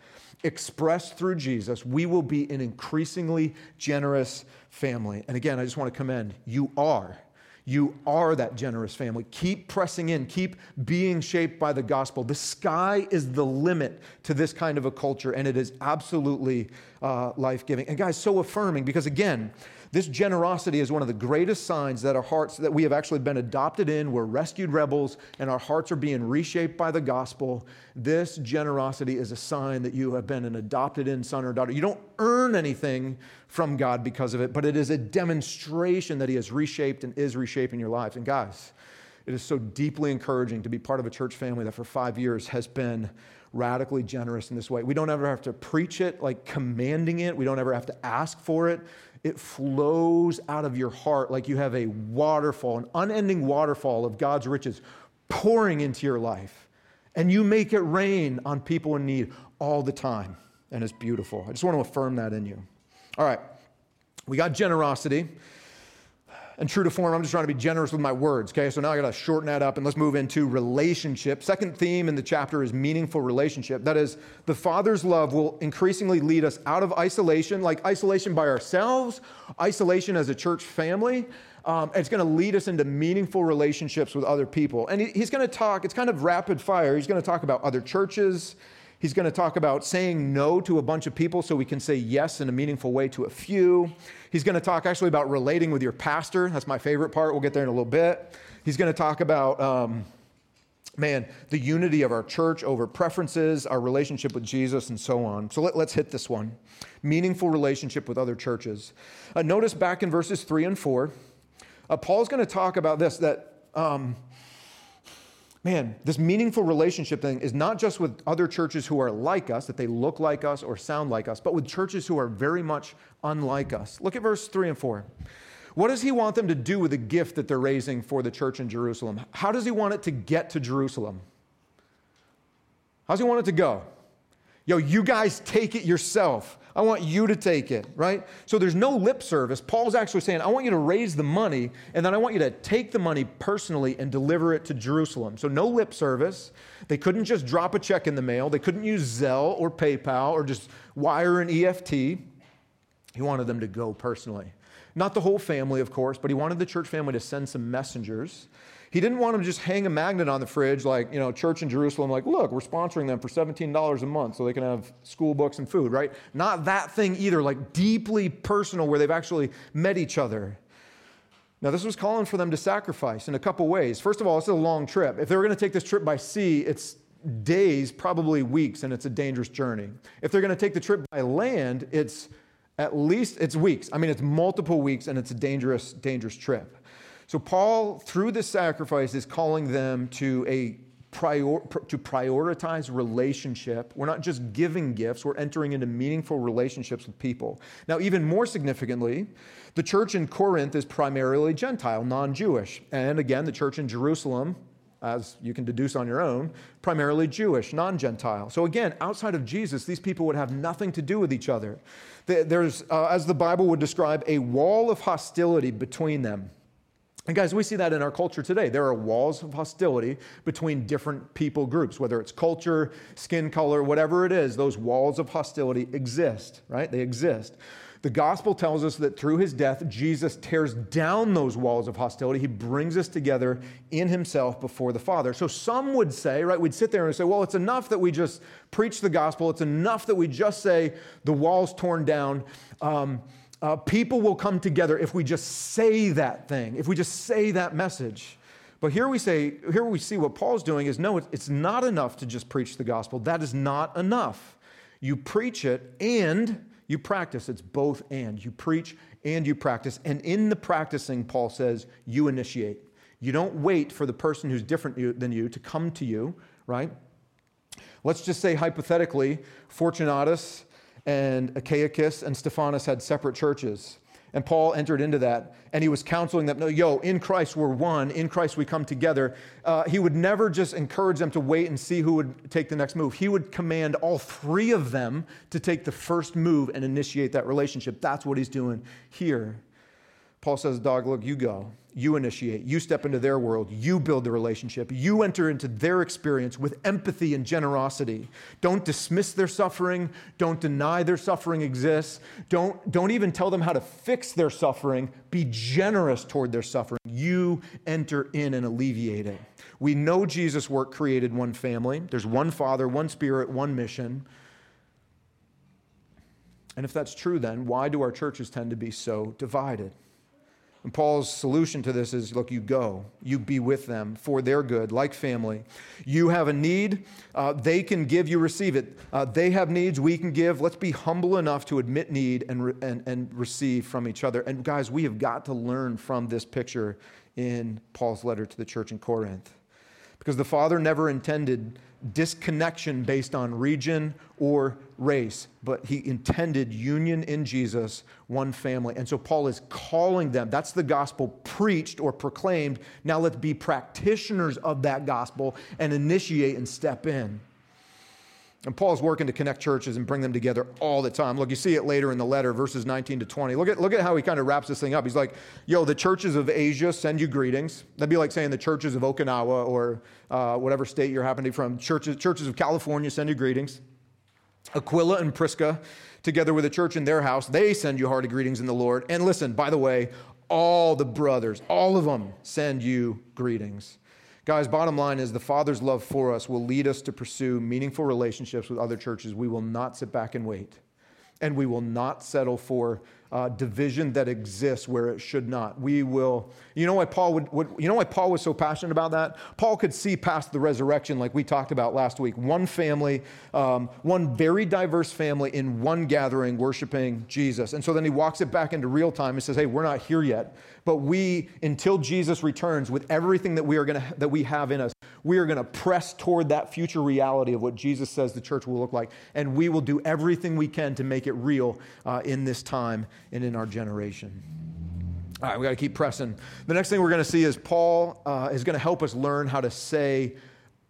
expressed through Jesus, we will be an increasingly generous family. And again, I just want to commend you are. You are that generous family. Keep pressing in, keep being shaped by the gospel. The sky is the limit to this kind of a culture, and it is absolutely uh, life giving. And guys, so affirming because again, this generosity is one of the greatest signs that our hearts, that we have actually been adopted in, we're rescued rebels, and our hearts are being reshaped by the gospel. This generosity is a sign that you have been an adopted in son or daughter. You don't earn anything from God because of it, but it is a demonstration that He has reshaped and is reshaping your lives. And guys, it is so deeply encouraging to be part of a church family that for five years has been radically generous in this way. We don't ever have to preach it, like commanding it. We don't ever have to ask for it. It flows out of your heart like you have a waterfall, an unending waterfall of God's riches pouring into your life. And you make it rain on people in need all the time. And it's beautiful. I just want to affirm that in you. All right, we got generosity and true to form, I'm just trying to be generous with my words, okay? So now I gotta shorten that up and let's move into relationship. Second theme in the chapter is meaningful relationship. That is, the Father's love will increasingly lead us out of isolation, like isolation by ourselves, isolation as a church family. Um, it's to lead us into meaningful relationships with other people. And he's going to talk, it's kind of rapid fire. He's to talk about other churches. He's going to talk about saying no to a bunch of people so we can say yes in a meaningful way to a few. He's going to talk actually about relating with your pastor. That's my favorite part. We'll get there in a little bit. He's going to talk about, um, man, the unity of our church over preferences, our relationship with Jesus, and so on. So let, us hit this one meaningful relationship with other churches. Uh, notice back in verses three and four, uh, Paul's going to talk about this that. Um, man, this meaningful relationship thing is not just with other churches who are like us, that they look like us or sound like us, but with churches who are very much unlike us. Look at verse 3 and 4. What does he want them to do with the gift that they're raising for the church in Jerusalem? How does he want it to get to Jerusalem? How does he want it to go? Yo, you guys take it yourself. I want you to take it, right? So there's no lip service. Paul's actually saying, I want you to raise the money, and then I want you to take the money personally and deliver it to Jerusalem. So no lip service. They couldn't just drop a check in the mail, they couldn't use Zelle or PayPal or just wire an EFT. He wanted them to go personally. Not the whole family, of course, but he wanted the church family to send some messengers he didn't want them to just hang a magnet on the fridge like, you know, church in Jerusalem, like, look, we're sponsoring them for $17 a month so they can have school books and food, right? Not that thing either, like deeply personal where they've actually met each other. Now, this was calling for them to sacrifice in a couple ways. First of all, it's a long trip. If they were going to take this trip by sea, it's days, probably weeks, and it's a dangerous journey. If they're going to take the trip by land, it's at least it's weeks. I mean, it's multiple weeks, and it's a dangerous, dangerous trip. So, Paul, through this sacrifice, is calling them to a prior, to prioritize relationship. We're not just giving gifts, we're entering into meaningful relationships with people. Now, even more significantly, the church in Corinth is primarily Gentile, non Jewish. And again, the church in Jerusalem, as you can deduce on your own, primarily Jewish, non Gentile. So again, outside of Jesus, these people would have nothing to do with each other. There's, uh, as the Bible would describe, a wall of hostility between them. And guys, we see that in our culture today. There are walls of hostility between different people groups, whether it's culture, skin color, whatever it is, those walls of hostility exist, right? They exist. The gospel tells us that through his death, Jesus tears down those walls of hostility. He brings us together in himself before the Father. So some would say, right, we'd sit there and say, well, it's enough that we just preach the gospel. It's enough that we just say the wall's torn down. Um, uh, people will come together if we just say that thing, if we just say that message. But here we say, here we see what Paul's doing is no, it's not enough to just preach the gospel. That is not enough. You preach it and you practice. It's both and. You preach and you practice. And in the practicing, Paul says, you initiate. You don't wait for the person who's different than you to come to you, right? Let's just say hypothetically, Fortunatus and Achaicus and Stephanas had separate churches. And Paul entered into that, and he was counseling them. No, yo, in Christ we're one. In Christ we come together. Uh, he would never just encourage them to wait and see who would take the next move. He would command all three of them to take the first move and initiate that relationship. That's what he's doing here. Paul says, Dog, look, you go. You initiate. You step into their world. You build the relationship. You enter into their experience with empathy and generosity. Don't dismiss their suffering. Don't deny their suffering exists. Don't, don't even tell them how to fix their suffering. Be generous toward their suffering. You enter in and alleviate it. We know Jesus' work created one family. There's one Father, one Spirit, one mission. And if that's true, then why do our churches tend to be so divided? And Paul's solution to this is look, you go, you be with them for their good, like family. You have a need, uh, they can give, you receive it. Uh, they have needs, we can give. Let's be humble enough to admit need and, re- and, and receive from each other. And guys, we have got to learn from this picture in Paul's letter to the church in Corinth. Because the Father never intended disconnection based on region or race, but he intended union in Jesus, one family. And so Paul is calling them. That's the gospel preached or proclaimed. Now let's be practitioners of that gospel and initiate and step in. And Paul's working to connect churches and bring them together all the time. Look, you see it later in the letter, verses 19 to 20. Look at, look at how he kind of wraps this thing up. He's like, yo, the churches of Asia send you greetings. That'd be like saying the churches of Okinawa or uh, whatever state you're happening from. Churches, churches of California send you greetings. Aquila and Prisca, together with a church in their house, they send you hearty greetings in the Lord. And listen, by the way, all the brothers, all of them send you greetings. Guys, bottom line is the Father's love for us will lead us to pursue meaningful relationships with other churches. We will not sit back and wait. And we will not settle for uh, division that exists where it should not. We will, you know why Paul would, would, you know why Paul was so passionate about that? Paul could see past the resurrection, like we talked about last week. One family, um, one very diverse family in one gathering worshiping Jesus. And so then he walks it back into real time and says, hey, we're not here yet. But we, until Jesus returns with everything that we are gonna that we have in us, we are going to press toward that future reality of what Jesus says the church will look like. And we will do everything we can to make it real uh, in this time and in our generation. All right, we got to keep pressing. The next thing we're going to see is Paul uh, is going to help us learn how to say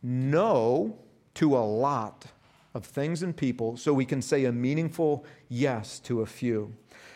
no to a lot of things and people so we can say a meaningful yes to a few.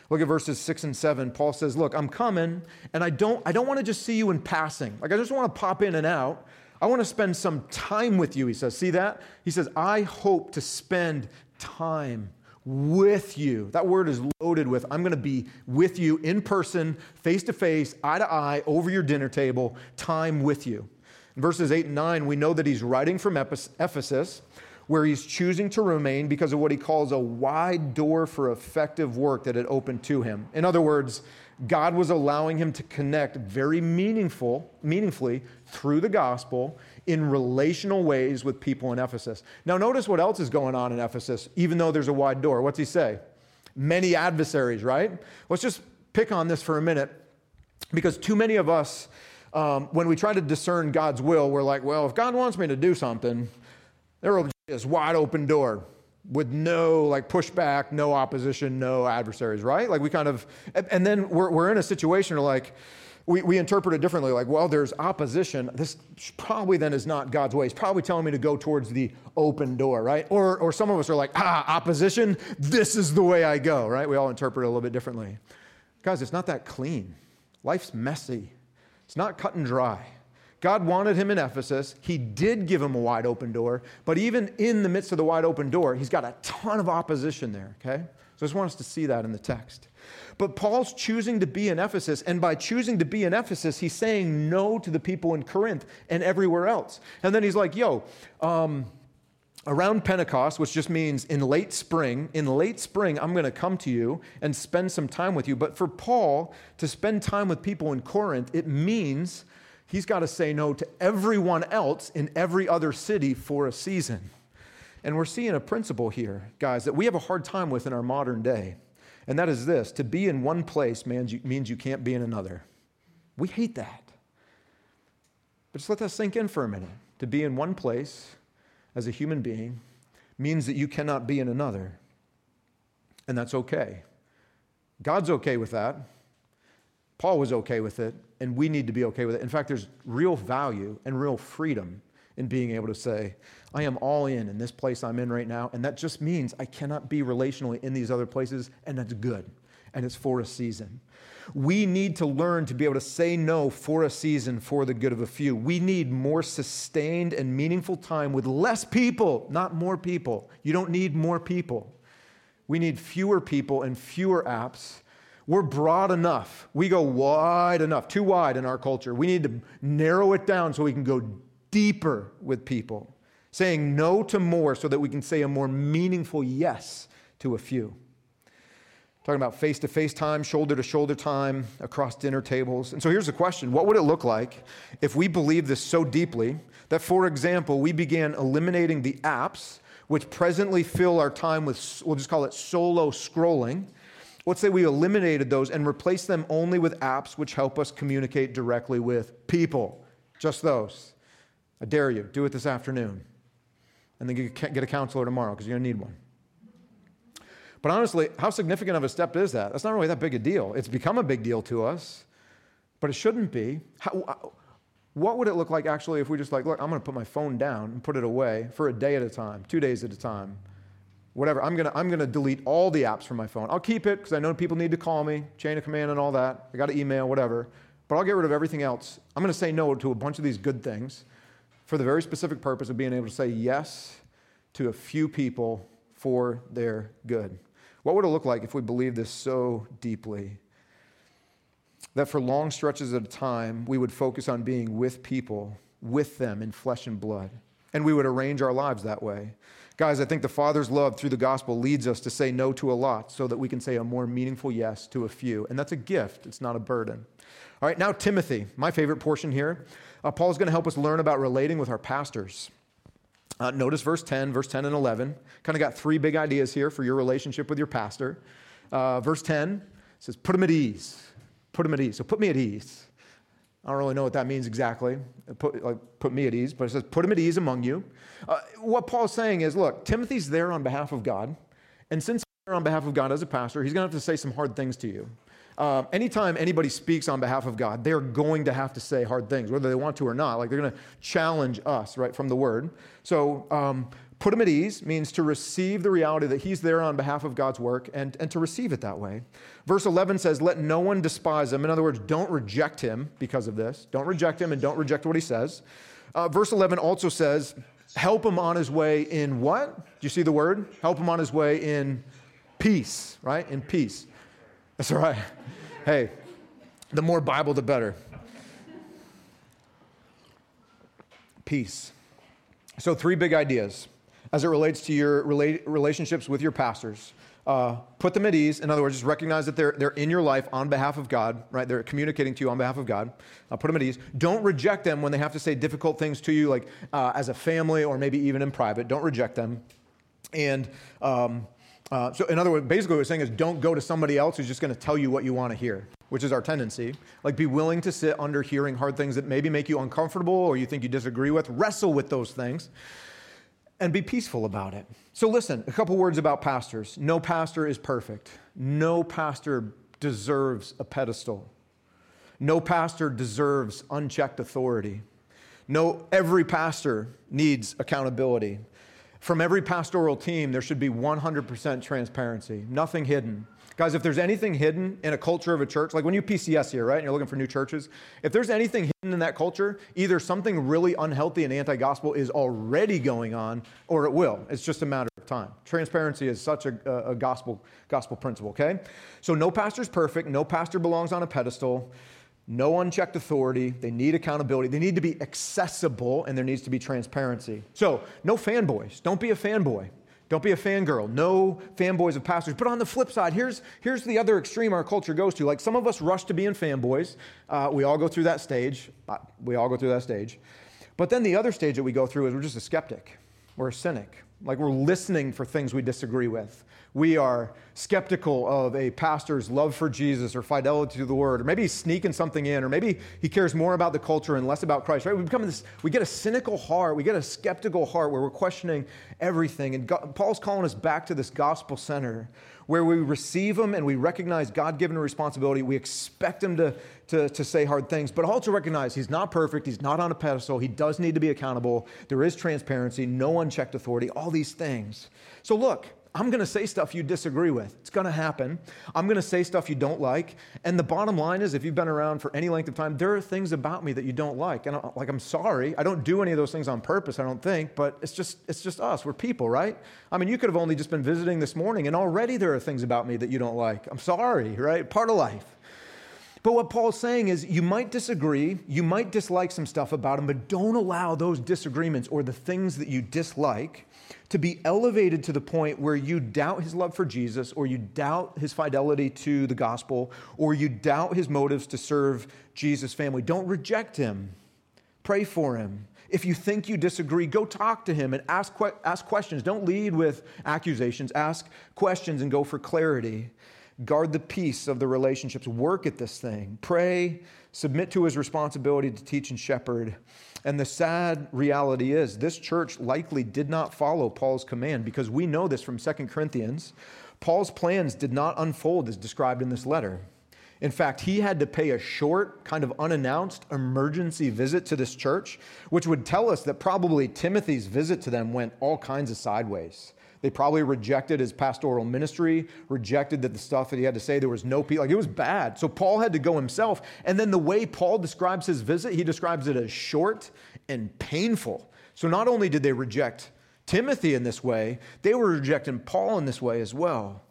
Look at verses 6 and 7. Paul says, "Look, I'm coming and I don't I don't want to just see you in passing. Like I just want to pop in and out. I want to spend some time with you." He says, "See that? He says, "I hope to spend time with you. That word is loaded with I'm going to be with you in person, face to face, eye to eye, over your dinner table, time with you. In verses 8 and 9, we know that he's writing from Ephesus, where he's choosing to remain because of what he calls a wide door for effective work that had opened to him. In other words, God was allowing him to connect very meaningful, meaningfully through the gospel in relational ways with people in Ephesus. Now, notice what else is going on in Ephesus, even though there's a wide door. What's he say? Many adversaries, right? Let's just pick on this for a minute because too many of us, um, when we try to discern God's will, we're like, well, if God wants me to do something, there will be this wide open door with no like pushback, no opposition, no adversaries, right? Like we kind of, and then we're, we're in a situation where like, we, we interpret it differently like, well, there's opposition. This probably then is not God's way. He's probably telling me to go towards the open door, right? Or, or some of us are like, ah, opposition, this is the way I go, right? We all interpret it a little bit differently. Guys, it's not that clean. Life's messy, it's not cut and dry. God wanted him in Ephesus. He did give him a wide open door, but even in the midst of the wide open door, he's got a ton of opposition there, okay? So I just want us to see that in the text. But Paul's choosing to be in Ephesus, and by choosing to be in Ephesus, he's saying no to the people in Corinth and everywhere else. And then he's like, yo, um, around Pentecost, which just means in late spring, in late spring, I'm going to come to you and spend some time with you. But for Paul to spend time with people in Corinth, it means he's got to say no to everyone else in every other city for a season. And we're seeing a principle here, guys, that we have a hard time with in our modern day. And that is this to be in one place means you, means you can't be in another. We hate that. But just let that sink in for a minute. To be in one place as a human being means that you cannot be in another. And that's okay. God's okay with that. Paul was okay with it, and we need to be okay with it. In fact, there's real value and real freedom in being able to say, I am all in in this place I'm in right now. And that just means I cannot be relationally in these other places, and that's good. and it's for a season. We need to learn to be able to say no for a season for the good of a few. We need more sustained and meaningful time with less people, not more people. You don't need more people. We need fewer people and fewer apps. We're broad enough. We go wide enough, too wide in our culture. We need to narrow it down so we can go deeper with people, saying no to more so that we can say a more meaningful yes to a few. Talking about face to face time, shoulder to shoulder time across dinner tables. And so here's the question What would it look like if we believed this so deeply that, for example, we began eliminating the apps which presently fill our time with, we'll just call it solo scrolling? Let's say we eliminated those and replaced them only with apps which help us communicate directly with people. Just those. I dare you, do it this afternoon. And then get a counselor tomorrow because you're going to need one. But honestly, how significant of a step is that? That's not really that big a deal. It's become a big deal to us, but it shouldn't be. How, what would it look like actually if we just like, look, I'm going to put my phone down and put it away for a day at a time, two days at a time, whatever. I'm to, I'm to delete all the apps from my phone. I'll keep it because I know people need to call me, chain of command and all that. I got an email, whatever. But I'll get rid of everything else. I'm to say no to a bunch of these good things for the very specific purpose of being able to say yes to a few people for their good. What would it look like if we believed this so deeply? That for long stretches at a time, we would focus on being with people, with them in flesh and blood. And we would arrange our lives that way. Guys, I think the Father's love through the gospel leads us to say no to a lot so that we can say a more meaningful yes to a few. And that's a gift, it's not a burden. All right, now Timothy, my favorite portion here. Uh, Paul's going to help us learn about relating with our pastors. Uh, notice verse 10, verse 10 and 11. Kind of got three big ideas here for your relationship with your pastor. Uh, verse 10 says, put him at ease. Put him at ease. So put me at ease. I don't really know what that means exactly. Put, like, put me at ease, but it says, put him at ease among you. Uh, what Paul's saying is, look, Timothy's there on behalf of God. And since he's there on behalf of God as a pastor, he's going to have to say some hard things to you. Uh, anytime anybody speaks on behalf of God, they're going to have to say hard things, whether they want to or not. Like they're going to challenge us, right, from the word. So, um, put him at ease means to receive the reality that he's there on behalf of God's work and, and to receive it that way. Verse 11 says, Let no one despise him. In other words, don't reject him because of this. Don't reject him and don't reject what he says. Uh, verse 11 also says, Help him on his way in what? Do you see the word? Help him on his way in peace, right? In peace. That's all right. Hey, the more Bible, the better. Peace. So, three big ideas as it relates to your relationships with your pastors. Uh, put them at ease. In other words, just recognize that they're, they're in your life on behalf of God, right? They're communicating to you on behalf of God. Uh, put them at ease. Don't reject them when they have to say difficult things to you, like uh, as a family or maybe even in private. Don't reject them. And um, uh, so, in other words, basically what we're saying is don't go to somebody else who's just going to tell you what you want to hear, which is our tendency. Like, be willing to sit under hearing hard things that maybe make you uncomfortable or you think you disagree with. Wrestle with those things and be peaceful about it. So, listen, a couple words about pastors. No pastor is perfect, no pastor deserves a pedestal, no pastor deserves unchecked authority. No, every pastor needs accountability. From every pastoral team, there should be 100% transparency, nothing hidden. Guys, if there's anything hidden in a culture of a church, like when you PCS here, right, and you're looking for new churches, if there's anything hidden in that culture, either something really unhealthy and anti gospel is already going on, or it will. It's just a matter of time. Transparency is such a, a gospel, gospel principle, okay? So no pastor's perfect, no pastor belongs on a pedestal no unchecked authority. They need accountability. They need to be accessible, and there needs to be transparency. So, no fanboys. Don't be a fanboy. Don't be a fangirl. No fanboys of pastors. But on the flip side, here's, here's the other extreme our culture goes to. Like some of us rush to being fanboys. Uh, we all go through that stage. Uh, we all go through that stage. But then the other stage that we go through is we're just a skeptic. We're a cynic. Like we're listening for things we disagree with we are skeptical of a pastor's love for Jesus or fidelity to the word, or maybe he's sneaking something in, or maybe he cares more about the culture and less about Christ, right? We become this, we get a cynical heart, we get a skeptical heart where we're questioning everything. And God, Paul's calling us back to this gospel center where we receive him and we recognize God given responsibility. We expect him to, to, to say hard things, but also recognize he's not perfect, he's not on a pedestal, he does need to be accountable. There is transparency, no unchecked authority, all these things. So look, I'm going to say stuff you disagree with. It's going to happen. I'm going to say stuff you don't like. And the bottom line is, if you've been around for any length of time, there are things about me that you don't like. And I'm, like, I'm sorry. I don't do any of those things on purpose, I don't think, but it's just, it's just us. We're people, right? I mean, you could have only just been visiting this morning, and already there are things about me that you don't like. I'm sorry, right? Part of life. But what Paul's saying is you might disagree, you might dislike some stuff about him, but don't allow those disagreements or the things that you dislike to be elevated to the point where you doubt his love for Jesus or you doubt his fidelity to the gospel or you doubt his motives to serve Jesus' family. Don't reject him. Pray for him. If you think you disagree, go talk to him and ask, ask questions. Don't lead with accusations. Ask questions and go for clarity. Guard the peace of the relationships. Work at this thing. Pray. Submit to his responsibility to teach and shepherd. And the sad reality is, this church likely did not follow Paul's command because we know this from 2 Corinthians. Paul's plans did not unfold as described in this letter. In fact, he had to pay a short, kind of unannounced emergency visit to this church, which would tell us that probably Timothy's visit to them went all kinds of sideways. They probably rejected his pastoral ministry, rejected that the stuff that he had to say, there was no people. Like it was bad. So Paul had to go himself. And then the way Paul describes his visit, he describes it as short and painful. So not only did they reject Timothy in this way, they were rejecting Paul in this way as well.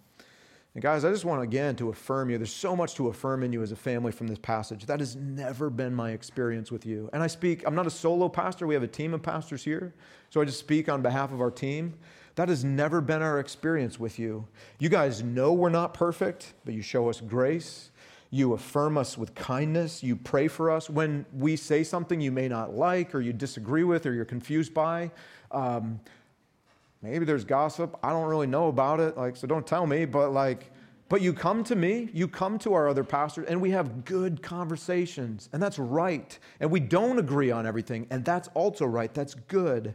And guys, I just want again to affirm you. There's so much to affirm in you as a family from this passage. That has never been my experience with you. And I speak, I'm not a solo pastor. We have a team of pastors here. So I just speak on behalf of our team. That has never been our experience with you. You guys know we're not perfect, but you show us grace. You affirm us with kindness. You pray for us when we say something you may not like or you disagree with or you're confused by. Um, maybe there's gossip. I don't really know about it. Like, so don't tell me. But like, but you come to me, you come to our other pastors, and we have good conversations, and that's right. And we don't agree on everything, and that's also right. That's good.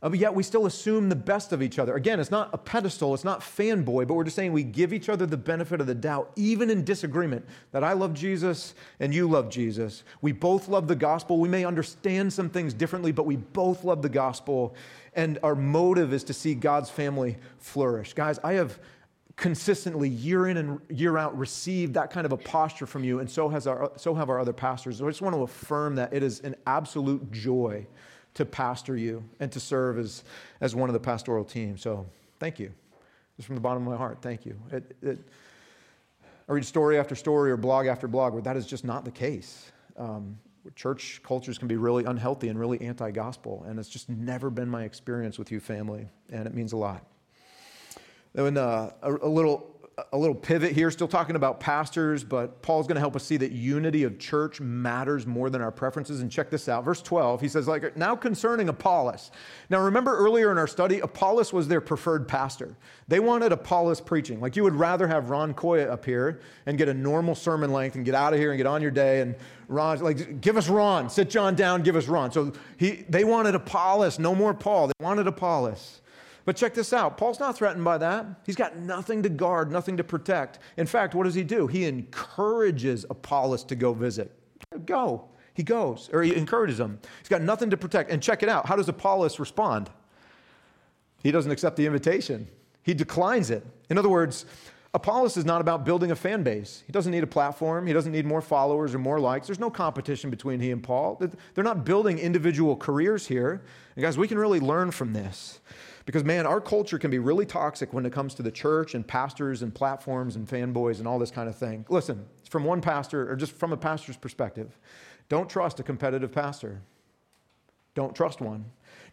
But yet we still assume the best of each other. Again, it's not a pedestal, it's not fanboy, but we're just saying we give each other the benefit of the doubt, even in disagreement, that I love Jesus and you love Jesus. We both love the gospel. We may understand some things differently, but we both love the gospel, and our motive is to see God's family flourish. Guys, I have consistently year in and year out received that kind of a posture from you and so has our so have our other pastors so i just want to affirm that it is an absolute joy to pastor you and to serve as, as one of the pastoral team. So thank you. Just from the bottom of my heart, thank you. It, it, I read story after story or blog after blog where that is just not the case. Um, church cultures can be really unhealthy and really anti gospel, and it's just never been my experience with you, family, and it means a lot. And uh, a, a little a little pivot here, still talking about pastors, but Paul's going to help us see that unity of church matters more than our preferences. And check this out. Verse 12, he says, like, now concerning Apollos. Now, remember earlier in our study, Apollos was their preferred pastor. They wanted Apollos preaching. Like, you would rather have Ron Koya up here and get a normal sermon length and get out of here and get on your day. And Ron, like, give us Ron. Sit John down, give us Ron. So he, they wanted Apollos, no more Paul. They wanted Apollos. But check this out Paul's not threatened by that. He's got nothing to guard, nothing to protect. In fact, what does he do? He encourages Apollos to go visit. Go. He goes, or he encourages him. He's got nothing to protect. And check it out. How does Apollos respond? He doesn't accept the invitation, he declines it. In other words, Apollos is not about building a fan base. He doesn't need a platform. He doesn't need more followers or more likes. There's no competition between he and Paul. They're not building individual careers here. And guys, we can really learn from this. Because, man, our culture can be really toxic when it comes to the church and pastors and platforms and fanboys and all this kind of thing. Listen, from one pastor, or just from a pastor's perspective, don't trust a competitive pastor. Don't trust one.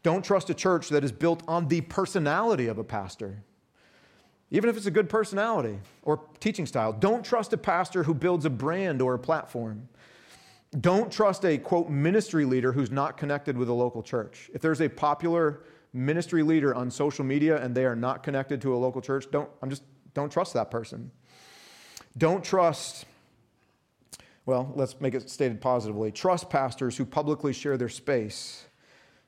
Don't trust a church that is built on the personality of a pastor. Even if it's a good personality or teaching style, don't trust a pastor who builds a brand or a platform. Don't trust a quote ministry leader who's not connected with a local church. If there's a popular ministry leader on social media and they are not connected to a local church, don't, I'm just, don't trust that person. Don't trust, well, let's make it stated positively. Trust pastors who publicly share their space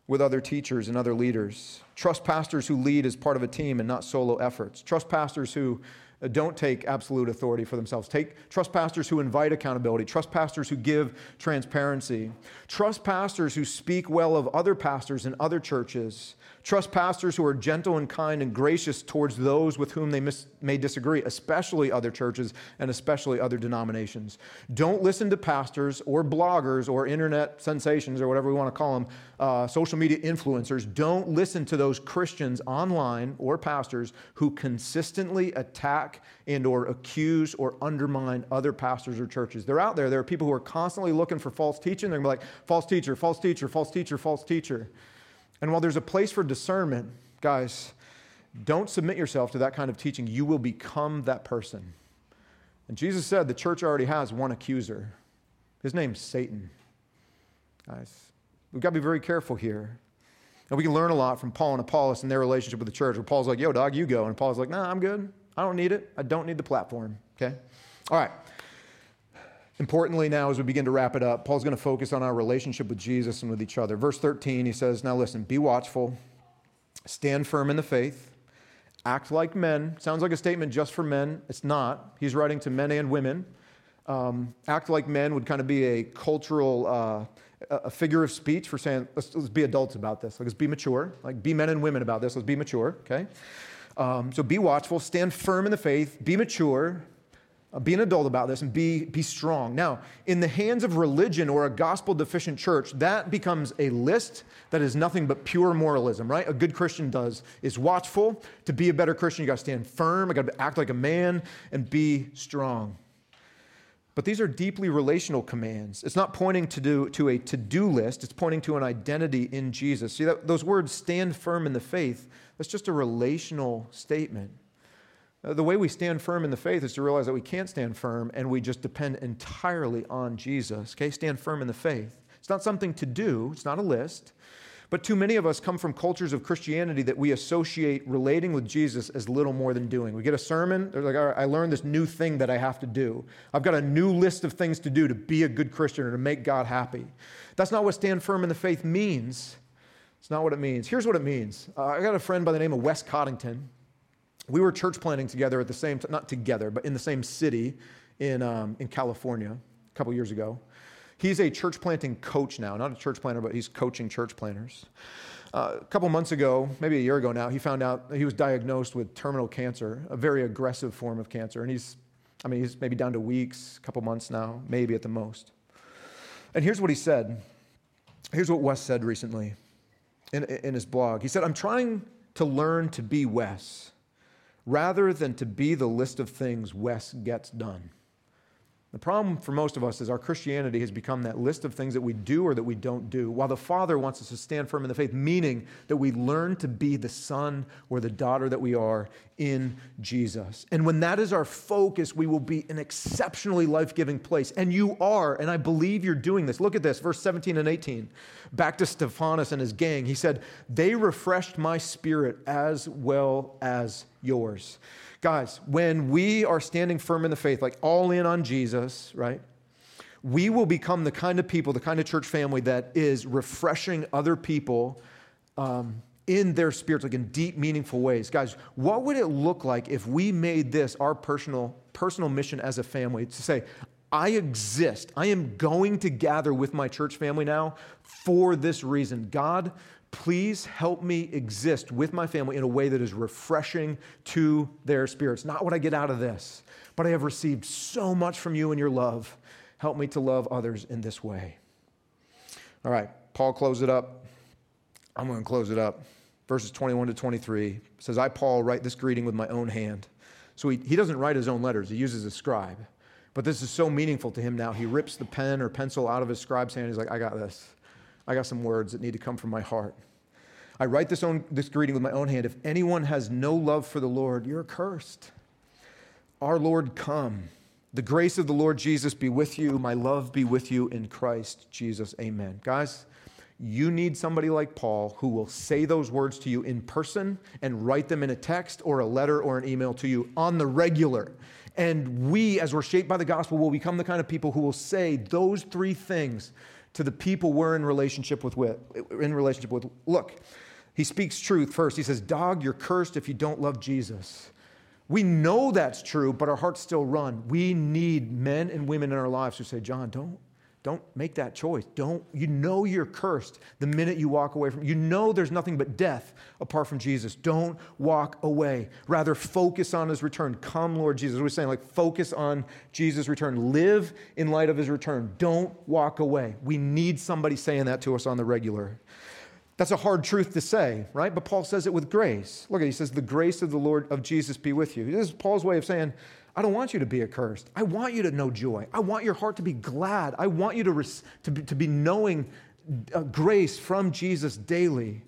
with other teachers and other leaders. Trust pastors who lead as part of a team and not solo efforts. Trust pastors who don't take absolute authority for themselves. Take trust pastors who invite accountability, trust pastors who give transparency, trust pastors who speak well of other pastors in other churches, trust pastors who are gentle and kind and gracious towards those with whom they mis- may disagree, especially other churches and especially other denominations. Don't listen to pastors or bloggers or internet sensations or whatever we want to call them, uh, social media influencers. Don't listen to those Christians online or pastors who consistently attack and or accuse or undermine other pastors or churches. They're out there. There are people who are constantly looking for false teaching. They're going to be like, false teacher, false teacher, false teacher, false teacher. And while there's a place for discernment, guys, don't submit yourself to that kind of teaching. You will become that person. And Jesus said the church already has one accuser. His name's Satan. Guys, we've got to be very careful here. And we can learn a lot from Paul and Apollos and their relationship with the church, where Paul's like, yo, dog, you go. And Paul's like, nah, I'm good. I don't need it. I don't need the platform. Okay? All right. Importantly, now, as we begin to wrap it up, Paul's going to focus on our relationship with Jesus and with each other. Verse 13, he says, Now listen, be watchful, stand firm in the faith, act like men. Sounds like a statement just for men. It's not. He's writing to men and women. Um, act like men would kind of be a cultural, uh, a figure of speech for saying, let's, let's, be adults about this. Let's be mature. Like, be men and women about this. Let's be mature, okay? Um, so be watchful, stand firm in the faith, be mature, uh, be an adult about this and be, be strong. Now, in the hands of religion or a gospel deficient church, that becomes a list that is nothing but pure moralism, right? A good Christian does is watchful. To be a better Christian, you got to stand firm, I got to act like a man and be strong. But these are deeply relational commands. It's not pointing to, do, to a to do list, it's pointing to an identity in Jesus. See, that, those words, stand firm in the faith, that's just a relational statement. Uh, the way we stand firm in the faith is to realize that we can't stand firm and we just depend entirely on Jesus. Okay, stand firm in the faith. It's not something to do, it's not a list. But too many of us come from cultures of Christianity that we associate relating with Jesus as little more than doing. We get a sermon, they're like, all right, I learned this new thing that I have to do. I've got a new list of things to do to be a good Christian or to make God happy. That's not what stand firm in the faith means. It's not what it means. Here's what it means. Uh, I got a friend by the name of Wes Coddington. We were church planting together at the same t- not together but in the same city in, um, in california a couple years ago. He's a church planting coach now. Not a church planter but he's coaching church planters. Uh, a couple months ago maybe a year ago now he found out he was diagnosed with terminal cancer a very aggressive form of cancer. And he's i mean he's maybe down to weeks a couple months now maybe at the most. And here's what he said. Here's what wes said recently in, in his blog he said i'm trying to learn to be wes rather than to be the list of things Wes gets done. The problem for most of us is our Christianity has become that list of things that we do or that we don't do, while the Father wants us to stand firm in the faith, meaning that we learn to be the son or the daughter that we are in Jesus. And when that is our focus, we will be an exceptionally life giving place. And you are, and I believe you're doing this. Look at this, verse 17 and 18. Back to Stephanas and his gang. He said, They refreshed my spirit as well as yours. Guys, when we are standing firm in the faith, like all in on Jesus, right? We will become the kind of people, the kind of church family that is refreshing other people um, in their spirits, like in deep, meaningful ways. Guys, what would it look like if we made this our personal, personal mission as a family to say, I exist. I am going to gather with my church family now for this reason. God, please help me exist with my family in a way that is refreshing to their spirits. Not what I get out of this, but I have received so much from you and your love. Help me to love others in this way. All right, Paul close it up. I'm going to close it up. Verses 21 to 23 says, I, Paul, write this greeting with my own hand. So he, he doesn't write his own letters, he uses a scribe. But this is so meaningful to him now. He rips the pen or pencil out of his scribe's hand. He's like, I got this. I got some words that need to come from my heart. I write this, own, this greeting with my own hand. If anyone has no love for the Lord, you're cursed. Our Lord, come. The grace of the Lord Jesus be with you. My love be with you in Christ Jesus. Amen. Guys, you need somebody like Paul who will say those words to you in person and write them in a text or a letter or an email to you on the regular. And we, as we're shaped by the gospel, will become the kind of people who will say those three things to the people we're in relationship with, with in relationship with. Look, he speaks truth first. He says, Dog, you're cursed if you don't love Jesus. We know that's true, but our hearts still run. We need men and women in our lives who say, John, don't, don't make that choice. Don't, you know you're cursed the minute you walk away from You know there's nothing but death apart from Jesus. Don't walk away. Rather, focus on his return. Come, Lord Jesus. We're saying, like, focus on Jesus' return. Live in light of his return. Don't walk away. We need somebody saying that to us on the regular. That's a hard truth to say, right? But Paul says it with grace. Look at, he says, the grace of the Lord of Jesus be with you. This is Paul's way of saying, I don't want you to be accursed. I want you to know joy. I want your heart to be glad. I want you to, res- to, be, to be knowing uh, grace from Jesus daily.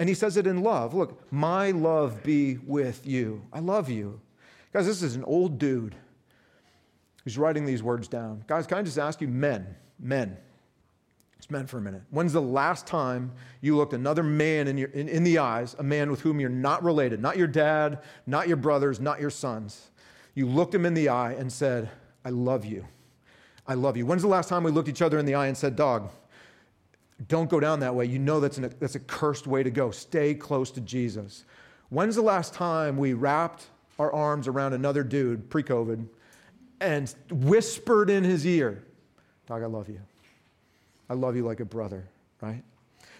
And he says it in love. Look, my love be with you. I love you. Guys, this is an old dude who's writing these words down. Guys, can I just ask you, men, men, it's men for a minute. When's the last time you looked another man in, your, in, in the eyes, a man with whom you're not related, not your dad, not your brothers, not your sons? You looked him in the eye and said, I love you. I love you. When's the last time we looked each other in the eye and said, Dog, don't go down that way. You know that's, an, that's a cursed way to go. Stay close to Jesus. When's the last time we wrapped our arms around another dude pre COVID and whispered in his ear, Dog, I love you. I love you like a brother, right?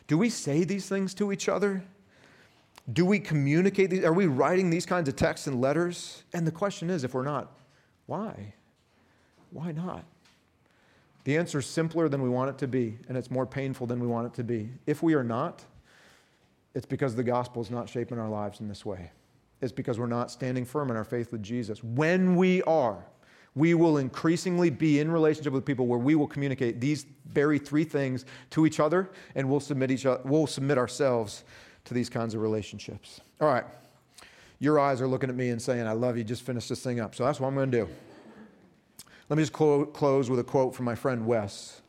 Do we say these things to each other? Do we communicate these? Are we writing these kinds of texts and letters? And the question is if we're not, why? Why not? The answer is simpler than we want it to be, and it's more painful than we want it to be. If we are not, it's because the gospel is not shaping our lives in this way. It's because we're not standing firm in our faith with Jesus. When we are, we will increasingly be in relationship with people where we will communicate these very three things to each other and we'll submit, each we'll submit ourselves to these kinds of relationships. All right. Your eyes are looking at me and saying, I love you, just finish this thing up. So that's what I'm going to do. Let me just clo- close with a quote from my friend Wes.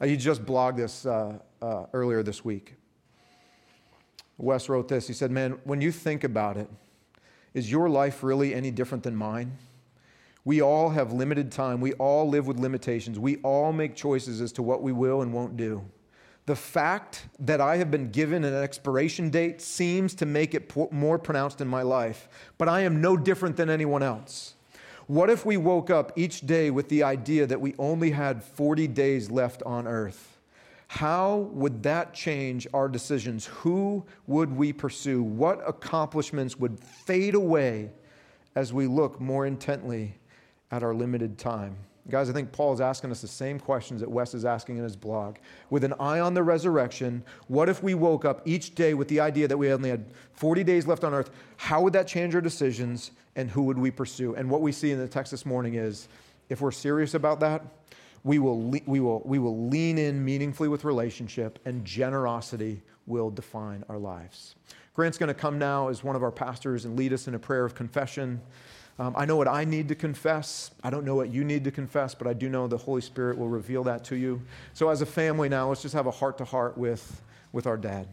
Uh, he just blogged this uh, uh, earlier this week. Wes wrote this. He said, Man, when you think about it, is your life really any different than mine? We all have limited time. We all live with limitations. We all make choices as to what we will and won't do. The fact that I have been given an expiration date seems to make it more pronounced in my life, but I am no different than anyone else. What if we woke up each day with the idea that we only had 40 days left on earth? How would that change our decisions? Who would we pursue? What accomplishments would fade away as we look more intently at our limited time. Guys, I think Paul is asking us the same questions that Wes is asking in his blog. With an eye on the resurrection, what if we woke up each day with the idea that we only had 40 days left on earth? How would that change our decisions and who would we pursue? And what we see in the text this morning is if we're serious about that, we will, we will, we will lean in meaningfully with relationship, and generosity will define our lives. Grant's going to come now as one of our pastors and lead us in a prayer of confession. Um, I know what I need to confess. I don't know what you need to confess, but I do know the Holy Spirit will reveal that to you. So, as a family now, let's just have a heart to heart with, with our dad.